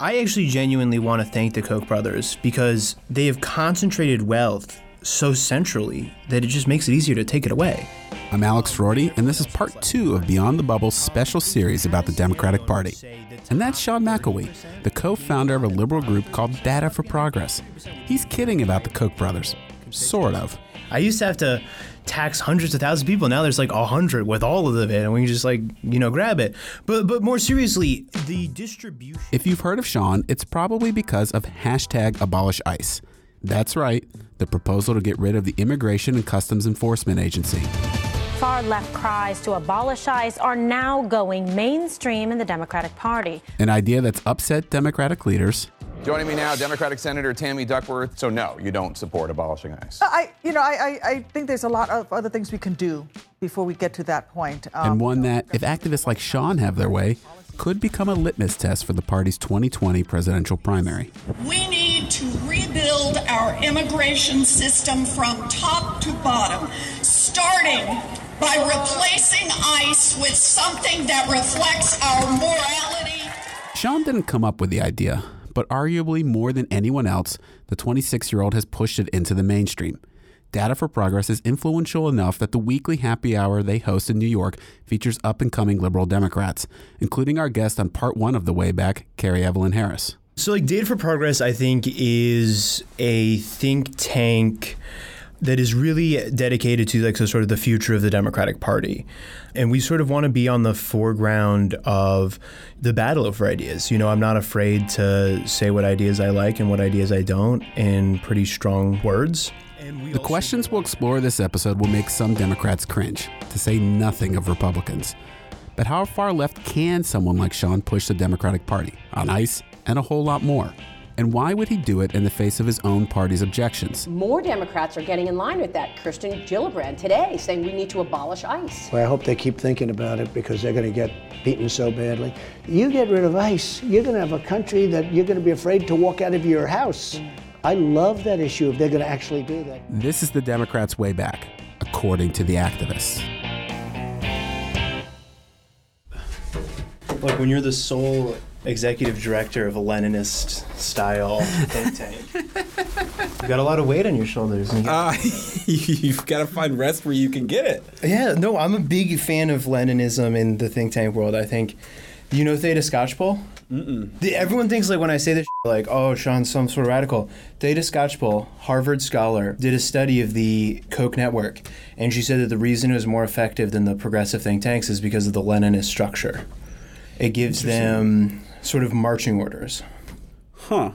I actually genuinely want to thank the Koch brothers because they have concentrated wealth so centrally that it just makes it easier to take it away. I'm Alex Roarty, and this is part two of Beyond the Bubble's special series about the Democratic Party. And that's Sean McElwee, the co founder of a liberal group called Data for Progress. He's kidding about the Koch brothers. Sort of. I used to have to tax hundreds of thousands of people. Now there's like a hundred with all of it, and we can just like you know grab it. But but more seriously, the distribution. If you've heard of Sean, it's probably because of hashtag abolish ICE. That's right, the proposal to get rid of the Immigration and Customs Enforcement Agency. Far left cries to abolish ICE are now going mainstream in the Democratic Party. An idea that's upset Democratic leaders. Joining me now, Democratic Senator Tammy Duckworth. So, no, you don't support abolishing ICE. I, you know, I, I, I think there's a lot of other things we can do before we get to that point. Um, and one that, if activists like Sean have their way, could become a litmus test for the party's 2020 presidential primary. We need to rebuild our immigration system from top to bottom, starting by replacing ICE with something that reflects our morality. Sean didn't come up with the idea, but arguably more than anyone else, the 26 year old has pushed it into the mainstream. Data for Progress is influential enough that the weekly happy hour they host in New York features up and coming liberal Democrats, including our guest on part one of the way back, Kerri Evelyn Harris. So, like, Data for Progress, I think, is a think tank that is really dedicated to like so sort of the future of the Democratic Party. And we sort of want to be on the foreground of the battle over ideas. You know, I'm not afraid to say what ideas I like and what ideas I don't in pretty strong words. The questions we'll explore this episode will make some Democrats cringe, to say nothing of Republicans. But how far left can someone like Sean push the Democratic Party on ICE and a whole lot more? And why would he do it in the face of his own party's objections? More Democrats are getting in line with that. Kirsten Gillibrand today saying we need to abolish ICE. Well, I hope they keep thinking about it because they're going to get beaten so badly. You get rid of ICE, you're going to have a country that you're going to be afraid to walk out of your house. I love that issue if they're going to actually do that. This is the Democrats' way back, according to the activists. Like when you're the sole executive director of a Leninist style think tank. You've got a lot of weight on your shoulders. You uh, you've got to find rest where you can get it. Yeah, no, I'm a big fan of Leninism in the think tank world. I think, you know, Theda Skocpol. The, everyone thinks like when I say this, like, oh, Sean's some sort of radical. Theda Skocpol, Harvard scholar, did a study of the Koch network, and she said that the reason it was more effective than the progressive think tanks is because of the Leninist structure. It gives them sort of marching orders. Huh.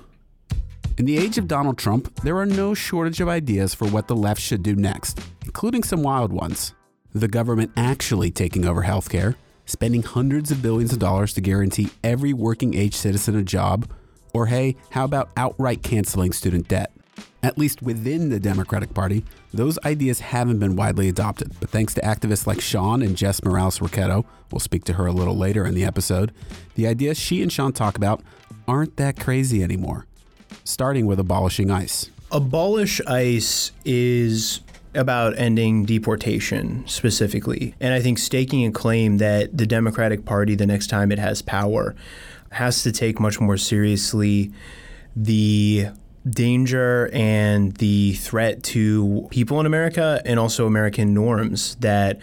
In the age of Donald Trump, there are no shortage of ideas for what the left should do next, including some wild ones. The government actually taking over healthcare, spending hundreds of billions of dollars to guarantee every working age citizen a job, or hey, how about outright canceling student debt? At least within the Democratic Party, those ideas haven't been widely adopted, but thanks to activists like Sean and Jess Morales Rocketto, we'll speak to her a little later in the episode, the ideas she and Sean talk about aren't that crazy anymore. Starting with abolishing ICE. Abolish ICE is about ending deportation specifically. And I think staking a claim that the Democratic Party, the next time it has power, has to take much more seriously the danger and the threat to people in America and also American norms that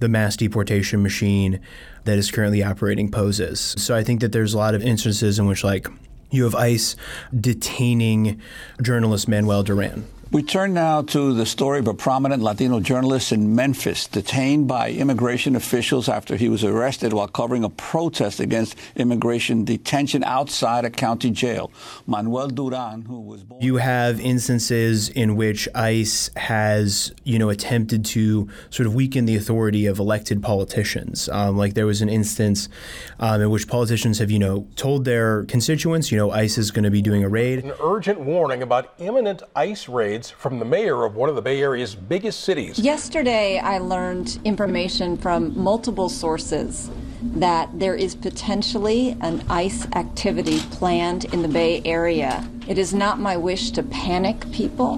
the mass deportation machine that is currently operating poses. So I think that there's a lot of instances in which, like, you have ICE detaining journalist Manuel Duran we turn now to the story of a prominent Latino journalist in Memphis detained by immigration officials after he was arrested while covering a protest against immigration detention outside a county jail. Manuel Duran, who was born. You have instances in which ICE has, you know, attempted to sort of weaken the authority of elected politicians. Um, like there was an instance um, in which politicians have, you know, told their constituents, you know, ICE is going to be doing a raid. An urgent warning about imminent ICE raids from the mayor of one of the Bay Area's biggest cities. Yesterday, I learned information from multiple sources that there is potentially an ICE activity planned in the Bay Area. It is not my wish to panic people,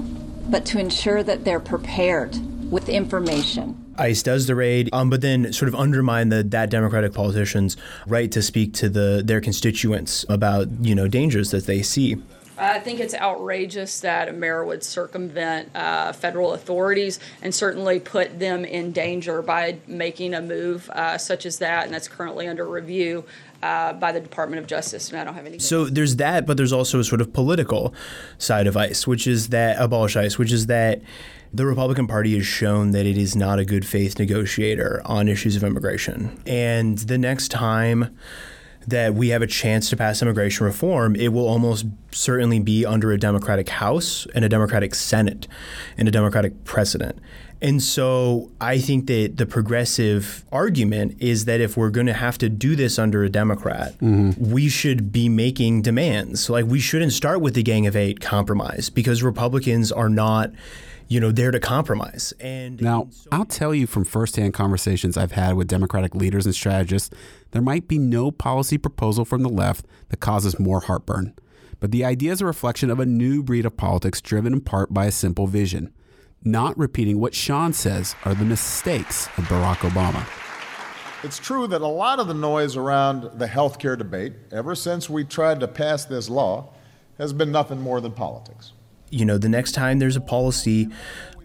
but to ensure that they're prepared with information. ICE does the raid, um, but then sort of undermine the that Democratic politician's right to speak to the their constituents about you know dangers that they see. I think it's outrageous that a mayor would circumvent uh, federal authorities and certainly put them in danger by making a move uh, such as that, and that's currently under review uh, by the Department of Justice. And I don't have any. So there's that, but there's also a sort of political side of ICE, which is that abolish ICE, which is that the Republican Party has shown that it is not a good faith negotiator on issues of immigration, and the next time that we have a chance to pass immigration reform, it will almost certainly be under a Democratic House and a Democratic Senate and a Democratic president. And so I think that the progressive argument is that if we're going to have to do this under a Democrat, mm-hmm. we should be making demands. Like we shouldn't start with the Gang of Eight compromise because Republicans are not you know, there to compromise. And now, so- I'll tell you from firsthand conversations I've had with Democratic leaders and strategists, there might be no policy proposal from the left that causes more heartburn. But the idea is a reflection of a new breed of politics driven in part by a simple vision, not repeating what Sean says are the mistakes of Barack Obama. It's true that a lot of the noise around the health care debate, ever since we tried to pass this law, has been nothing more than politics you know, the next time there's a policy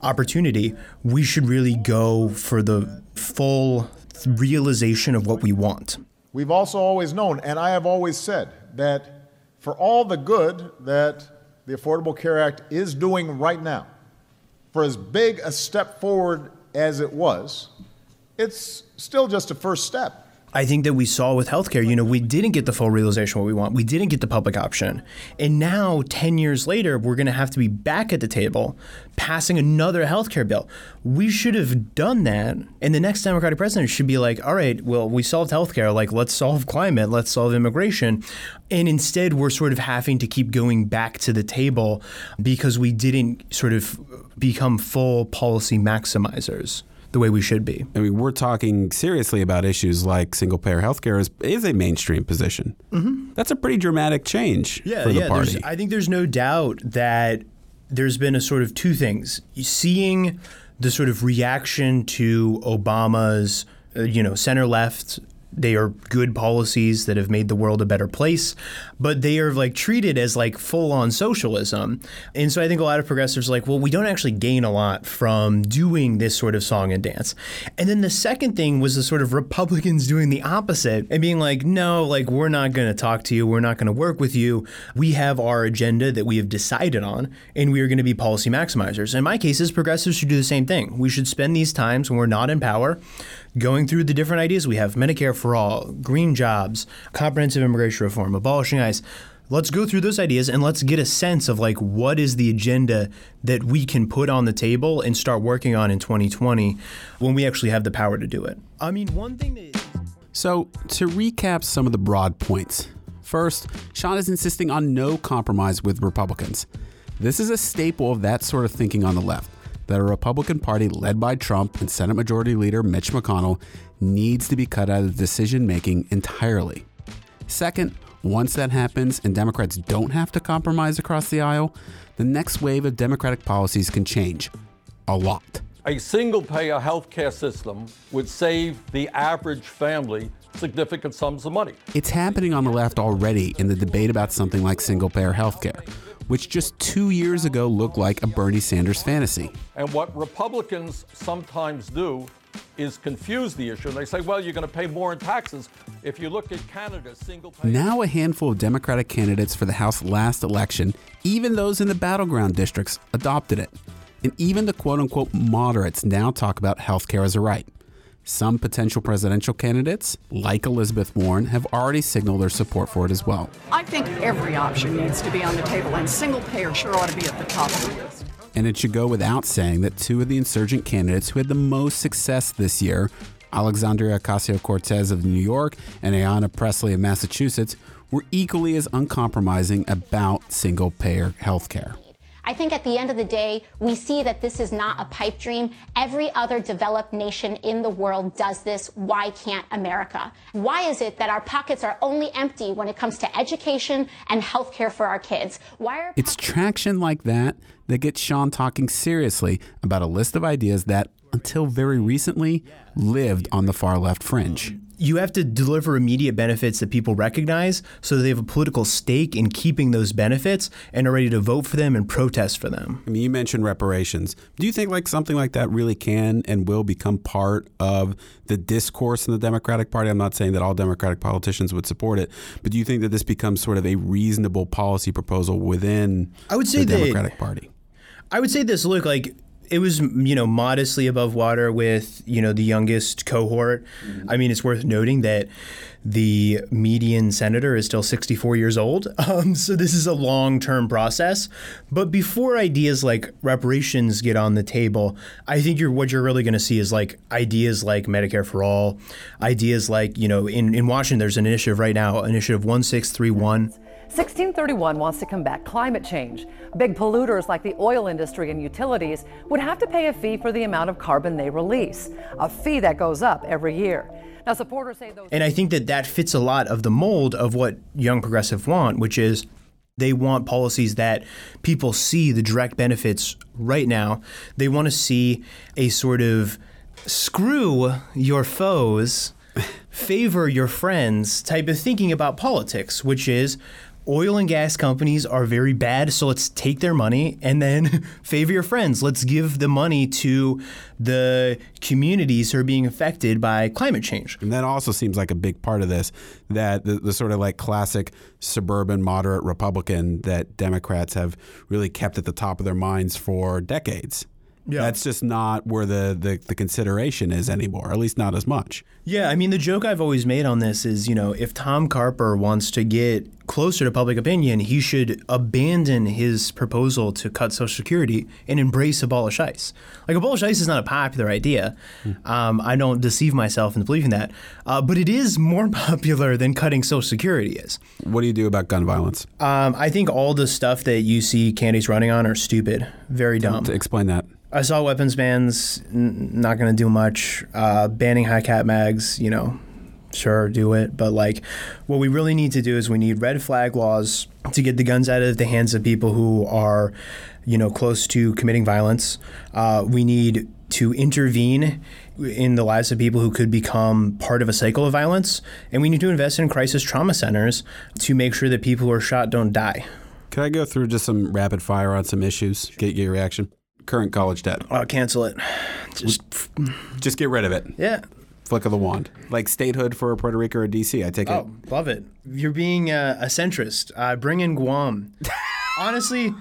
opportunity, we should really go for the full realization of what we want. We've also always known, and I have always said, that for all the good that the Affordable Care Act is doing right now, for as big a step forward as it was, it's still just a first step. I think that we saw with healthcare, you know, we didn't get the full realization what we want. We didn't get the public option. And now, 10 years later, we're going to have to be back at the table passing another healthcare bill. We should have done that. And the next Democratic president should be like, all right, well, we solved healthcare. Like, let's solve climate. Let's solve immigration. And instead, we're sort of having to keep going back to the table because we didn't sort of become full policy maximizers the way we should be. I mean, we're talking seriously about issues like single payer healthcare is, is a mainstream position. Mm-hmm. That's a pretty dramatic change yeah, for the yeah, party. I think there's no doubt that there's been a sort of two things. Seeing the sort of reaction to Obama's, uh, you know, center left they are good policies that have made the world a better place, but they are like treated as like full on socialism. And so I think a lot of progressives are like, well, we don't actually gain a lot from doing this sort of song and dance. And then the second thing was the sort of Republicans doing the opposite and being like, no, like we're not going to talk to you, we're not going to work with you. We have our agenda that we have decided on, and we are going to be policy maximizers. In my cases, progressives should do the same thing. We should spend these times when we're not in power going through the different ideas we have Medicare for all, green jobs, comprehensive immigration reform, abolishing ICE. Let's go through those ideas and let's get a sense of like what is the agenda that we can put on the table and start working on in 2020 when we actually have the power to do it. I mean, one thing that. So, to recap some of the broad points. First, Sean is insisting on no compromise with Republicans. This is a staple of that sort of thinking on the left that a Republican Party led by Trump and Senate Majority Leader Mitch McConnell needs to be cut out of decision making entirely. Second, once that happens and Democrats don't have to compromise across the aisle, the next wave of Democratic policies can change a lot. A single payer healthcare system would save the average family significant sums of money. It's happening on the left already in the debate about something like single payer healthcare which just two years ago looked like a Bernie Sanders fantasy. And what Republicans sometimes do is confuse the issue. And they say, well, you're going to pay more in taxes. If you look at Canada's single pay. Now, a handful of Democratic candidates for the House last election, even those in the battleground districts, adopted it. And even the quote unquote moderates now talk about health care as a right. Some potential presidential candidates, like Elizabeth Warren, have already signaled their support for it as well. I think every option needs to be on the table, and single payer sure ought to be at the top of the list. And it should go without saying that two of the insurgent candidates who had the most success this year, Alexandria Ocasio Cortez of New York and Ayanna Pressley of Massachusetts, were equally as uncompromising about single payer health care. I think at the end of the day, we see that this is not a pipe dream. Every other developed nation in the world does this. Why can't America? Why is it that our pockets are only empty when it comes to education and healthcare for our kids? Why are It's traction like that that gets Sean talking seriously about a list of ideas that, until very recently, lived on the far left fringe. You have to deliver immediate benefits that people recognize so that they have a political stake in keeping those benefits and are ready to vote for them and protest for them. I mean, you mentioned reparations. Do you think like something like that really can and will become part of the discourse in the Democratic Party? I'm not saying that all Democratic politicians would support it, but do you think that this becomes sort of a reasonable policy proposal within I would say the that- Democratic Party? I would say this look like it was you know modestly above water with you know the youngest cohort. I mean, it's worth noting that the median senator is still 64 years old. Um, so this is a long-term process. But before ideas like reparations get on the table, I think you're what you're really going to see is like ideas like Medicare for all, ideas like you know in in Washington there's an initiative right now, initiative 1631. 1631 wants to combat climate change. Big polluters like the oil industry and utilities would have to pay a fee for the amount of carbon they release, a fee that goes up every year. Now, supporters say those. And I think that that fits a lot of the mold of what young progressive want, which is they want policies that people see the direct benefits right now. They want to see a sort of screw your foes, favor your friends type of thinking about politics, which is oil and gas companies are very bad, so let's take their money and then favor your friends. Let's give the money to the communities who are being affected by climate change. And that also seems like a big part of this that the, the sort of like classic suburban moderate Republican that Democrats have really kept at the top of their minds for decades. Yeah. That's just not where the, the, the consideration is anymore, at least not as much. Yeah, I mean, the joke I've always made on this is, you know, if Tom Carper wants to get closer to public opinion, he should abandon his proposal to cut Social Security and embrace abolish ICE. Like, abolish ICE is not a popular idea. Um, I don't deceive myself into believing that. Uh, but it is more popular than cutting Social Security is. What do you do about gun violence? Um, I think all the stuff that you see candidates running on are stupid, very dumb. To explain that. Assault weapons bans, n- not going to do much. Uh, banning high cap mags, you know, sure, do it. But like, what we really need to do is we need red flag laws to get the guns out of the hands of people who are, you know, close to committing violence. Uh, we need to intervene in the lives of people who could become part of a cycle of violence. And we need to invest in crisis trauma centers to make sure that people who are shot don't die. Can I go through just some rapid fire on some issues? Get your reaction. Current college debt. Uh, cancel it. Just, just get rid of it. Yeah. Flick of the wand. Like statehood for Puerto Rico or DC. I take it. Oh, love it. You're being uh, a centrist. Uh, bring in Guam. Honestly,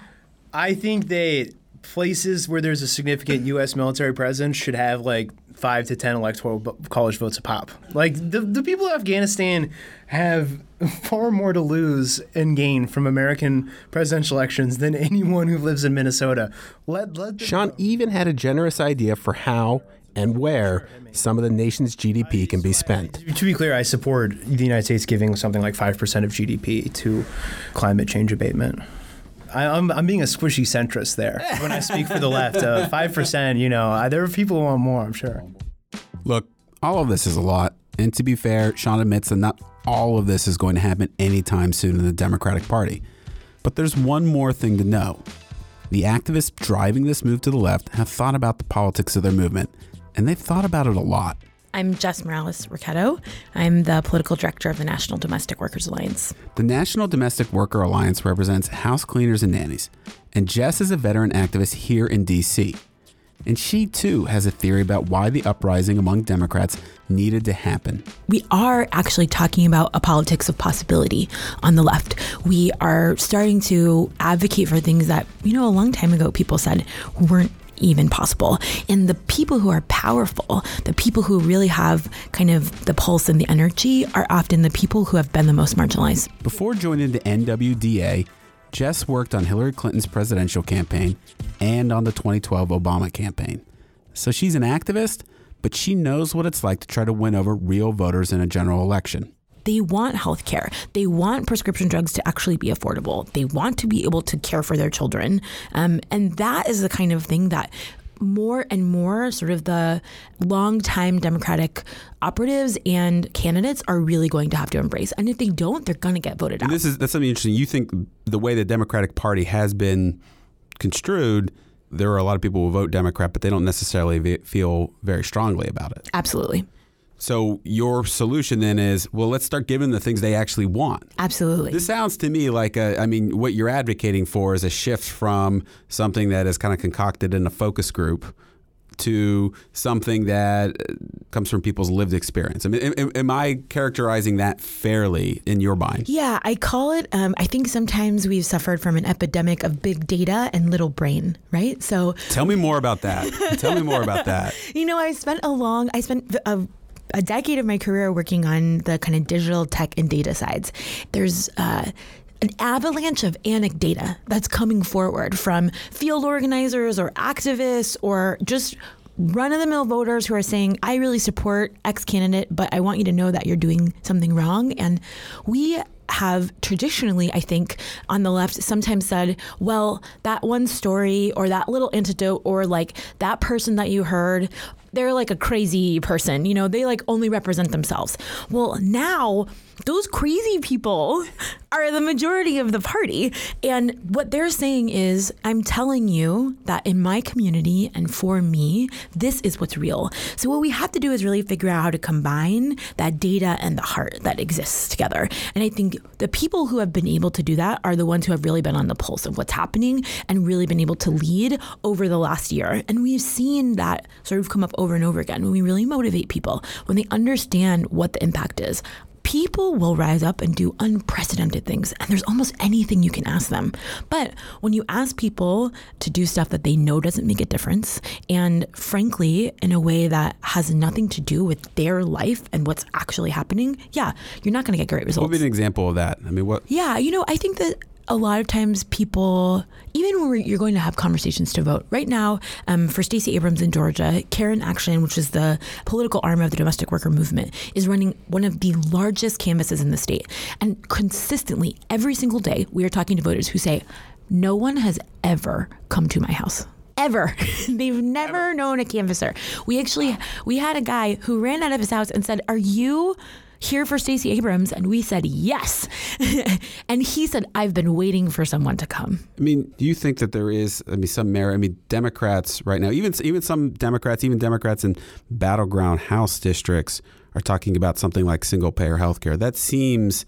I think that places where there's a significant U.S. military presence should have like five to ten electoral college votes a pop. Like the the people of Afghanistan have far more to lose and gain from American presidential elections than anyone who lives in Minnesota. Let let Sean even had a generous idea for how and where some of the nation's GDP can be spent. To be clear, I support the United States giving something like 5% of GDP to climate change abatement. I, I'm, I'm being a squishy centrist there when I speak for the left. Uh, 5%, you know, uh, there are people who want more, I'm sure. Look, all of this is a lot. And to be fair, Sean admits that not all of this is going to happen anytime soon in the Democratic Party. But there's one more thing to know. The activists driving this move to the left have thought about the politics of their movement, and they've thought about it a lot. I'm Jess Morales Rocketto. I'm the political director of the National Domestic Workers Alliance. The National Domestic Worker Alliance represents house cleaners and nannies, and Jess is a veteran activist here in DC. And she too has a theory about why the uprising among Democrats needed to happen. We are actually talking about a politics of possibility on the left. We are starting to advocate for things that, you know, a long time ago people said weren't even possible. And the people who are powerful, the people who really have kind of the pulse and the energy, are often the people who have been the most marginalized. Before joining the NDWA, Jess worked on Hillary Clinton's presidential campaign and on the 2012 Obama campaign. So she's an activist, but she knows what it's like to try to win over real voters in a general election. They want health care. They want prescription drugs to actually be affordable. They want to be able to care for their children. Um, and that is the kind of thing that more and more sort of the longtime Democratic operatives and candidates are really going to have to embrace. And if they don't, they're going to get voted out. This is that's something interesting. You think the way the Democratic Party has been construed there are a lot of people who vote Democrat, but they don't necessarily v- feel very strongly about it. Absolutely. So your solution then is, well, let's start giving the things they actually want. Absolutely. This sounds to me like a, I mean, what you're advocating for is a shift from something that is kind of concocted in a focus group to something that comes from people's lived experience. I mean, am, am I characterizing that fairly in your mind? Yeah, I call it. Um, I think sometimes we've suffered from an epidemic of big data and little brain, right? So tell me more about that. tell me more about that. You know, I spent a long, I spent a a decade of my career working on the kind of digital tech and data sides. There's uh, an avalanche of anecdata that's coming forward from field organizers or activists or just run of the mill voters who are saying, I really support X candidate, but I want you to know that you're doing something wrong. And we have traditionally, I think, on the left sometimes said, well, that one story or that little antidote or like that person that you heard, they're like a crazy person. You know, they like only represent themselves. Well, now those crazy people are the majority of the party. And what they're saying is, I'm telling you that in my community and for me, this is what's real. So, what we have to do is really figure out how to combine that data and the heart that exists together. And I think the people who have been able to do that are the ones who have really been on the pulse of what's happening and really been able to lead over the last year. And we've seen that sort of come up over and over again when we really motivate people, when they understand what the impact is people will rise up and do unprecedented things, and there's almost anything you can ask them. But when you ask people to do stuff that they know doesn't make a difference, and frankly, in a way that has nothing to do with their life and what's actually happening, yeah, you're not going to get great results. What would be an example of that? I mean, what? Yeah, you know, I think that a lot of times people, even when you're going to have conversations to vote, right now um, for Stacey Abrams in Georgia, Care in Action, which is the political arm of the domestic worker movement, is running one of the largest canvases in the state. And consistently, every single day, we are talking to voters who say, no one has ever come to my house ever. They've never known a canvasser. We actually we had a guy who ran out of his house and said, "Are you here for Stacey Abrams?" And we said, "Yes." and he said, "I've been waiting for someone to come." I mean, do you think that there is I mean some merit? I mean, Democrats right now, even even some Democrats, even Democrats in battleground House districts are talking about something like single payer health care. That seems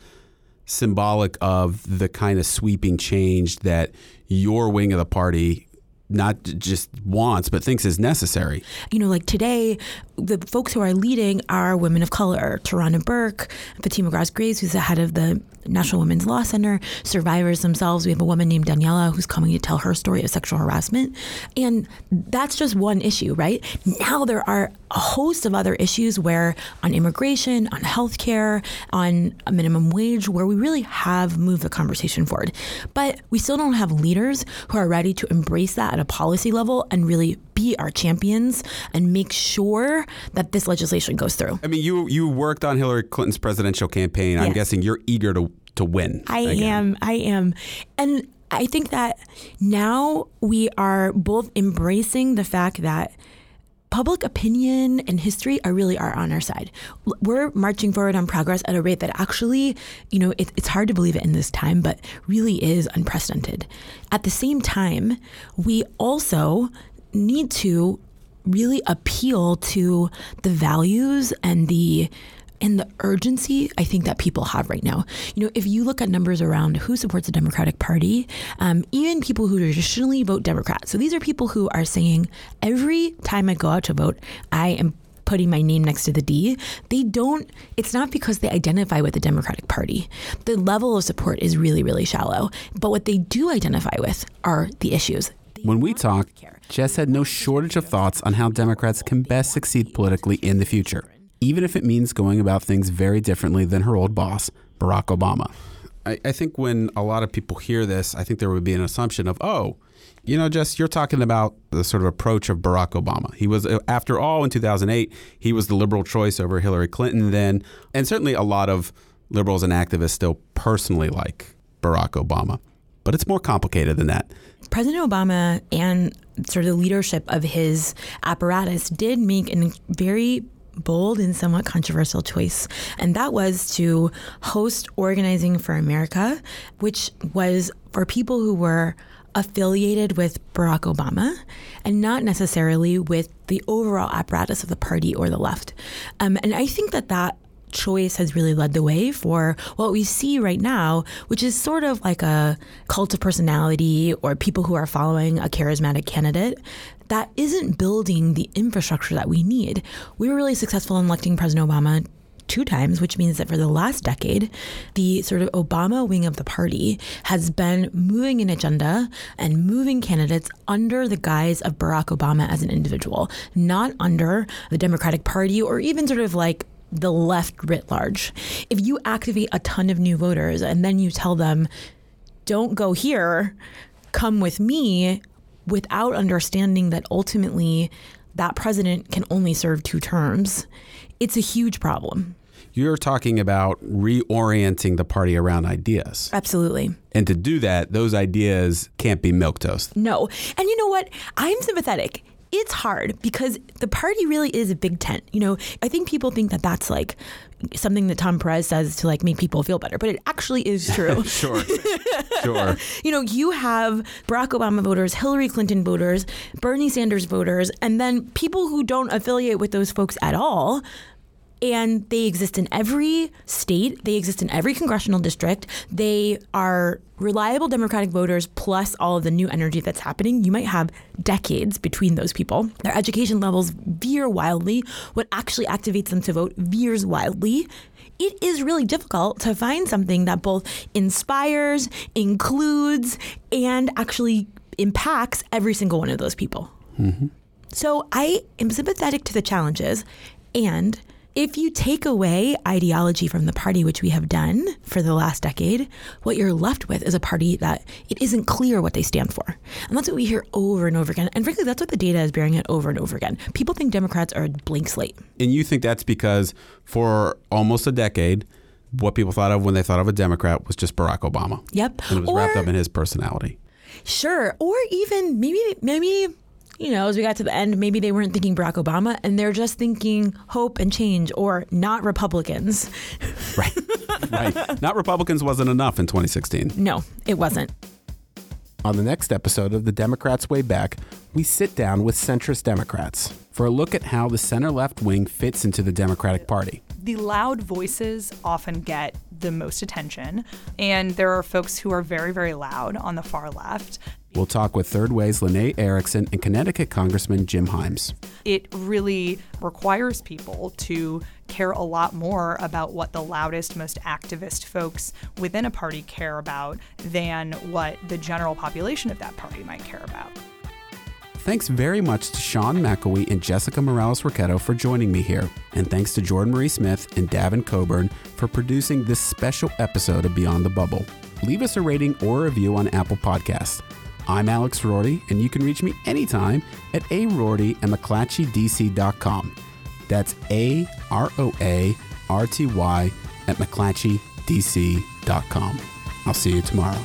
symbolic of the kind of sweeping change that your wing of the party not just wants but thinks is necessary. You know, like today, the folks who are leading are women of color. Tarana Burke, Fatima Goss Graves, who's the head of the National Women's Law Center, survivors themselves. We have a woman named Daniela who's coming to tell her story of sexual harassment. And that's just one issue, right? Now there are a host of other issues where on immigration, on healthcare, on a minimum wage, where we really have moved the conversation forward. But we still don't have leaders who are ready to embrace that at a policy level and really be our champions and make sure that this legislation goes through. I mean, you you worked on Hillary Clinton's presidential campaign. I'm guessing you're eager to to win. I again. am. I am. And I think that now we are both embracing the fact that public opinion and history are really are on our side. We're marching forward on progress at a rate that actually, you know, it, it's hard to believe it in this time, but really is unprecedented. At the same time, we also need to really appeal to the values and the and the urgency I think that people have right now. You know, if you look at numbers around who supports the Democratic Party, um, even people who traditionally vote Democrat. So these are people who are saying every time I go out to vote, I am putting my name next to the D. They don't. It's not because they identify with the Democratic Party. The level of support is really, really shallow. But what they do identify with are the issues. When we talk, Jess had no shortage of thoughts on how Democrats can best succeed politically in the future, even if it means going about things very differently than her old boss, Barack Obama. I, I think when a lot of people hear this, I think there would be an assumption of, oh, you know, Jess, you're talking about the sort of approach of Barack Obama. He was, uh, after all, in 2008, he was the liberal choice over Hillary Clinton then. And certainly a lot of liberals and activists still personally like Barack Obama. But it's more complicated than that. President Obama and sort of the leadership of his apparatus did make a very bold and somewhat controversial choice, and that was to host Organizing for America, which was for people who were affiliated with Barack Obama and not necessarily with the overall apparatus of the party or the left. Um, and I think that that choice has really led the way for what we see right now, which is sort of like a cult of personality or people who are following a charismatic candidate that isn't building the infrastructure that we need. We were really successful in electing President Obama two times, which means that for the last decade, the sort of Obama wing of the party has been moving an agenda and moving candidates under the guise of Barack Obama as an individual, not under the Democratic Party or even sort of like the left writ large. If you activate a ton of new voters and then you tell them, don't go here, come with me, without understanding that ultimately that president can only serve two terms, it's a huge problem. You're talking about reorienting the party around ideas. Absolutely. And to do that, those ideas can't be milquetoast. No. And you know what? I'm sympathetic. It's hard because the party really is a big tent. You know, I think people think that that's like something that Tom Perez says to like make people feel better, but it actually is true. sure. sure. You know, you have Barack Obama voters, Hillary Clinton voters, Bernie Sanders voters, and then people who don't affiliate with those folks at all and they exist in every state. They exist in every congressional district. They are reliable Democratic voters plus all of the new energy that's happening. You might have decades between those people. Their education levels veer wildly. What actually activates them to vote veers wildly. It is really difficult to find something that both inspires, includes, and actually impacts every single one of those people. Mm-hmm. So I am sympathetic to the challenges and if you take away ideology from the party, which we have done for the last decade, what you're left with is a party that it isn't clear what they stand for. And that's what we hear over and over again. And frankly, that's what the data is bearing it over and over again. People think Democrats are a blank slate. And you think that's because for almost a decade, what people thought of when they thought of a Democrat was just Barack Obama. Yep. And it was or, wrapped up in his personality. Sure. Or even maybe maybe you know, as we got to the end, maybe they weren't thinking Barack Obama and they're just thinking hope and change or not Republicans. right. Right. Not Republicans wasn't enough in 2016. No, it wasn't. On the next episode of The Democrats Way Back, we sit down with centrist Democrats for a look at how the center left wing fits into the Democratic Party. The loud voices often get the most attention, and there are folks who are very, very loud on the far left. We'll talk with Third Way's Lanae Erickson and Connecticut Congressman Jim Himes. It really requires people to care a lot more about what the loudest, most activist folks within a party care about than what the general population of that party might care about. Thanks very much to Sean McElwee and Jessica Morales Rocketto for joining me here. And thanks to Jordan Marie Smith and Davin Coburn for producing this special episode of Beyond the Bubble. Leave us a rating or a review on Apple Podcasts. I'm Alex Roarty, and you can reach me anytime at a roarty at mcclatchydc.com. That's A R O A R T Y at mcclatchydc.com. I'll see you tomorrow.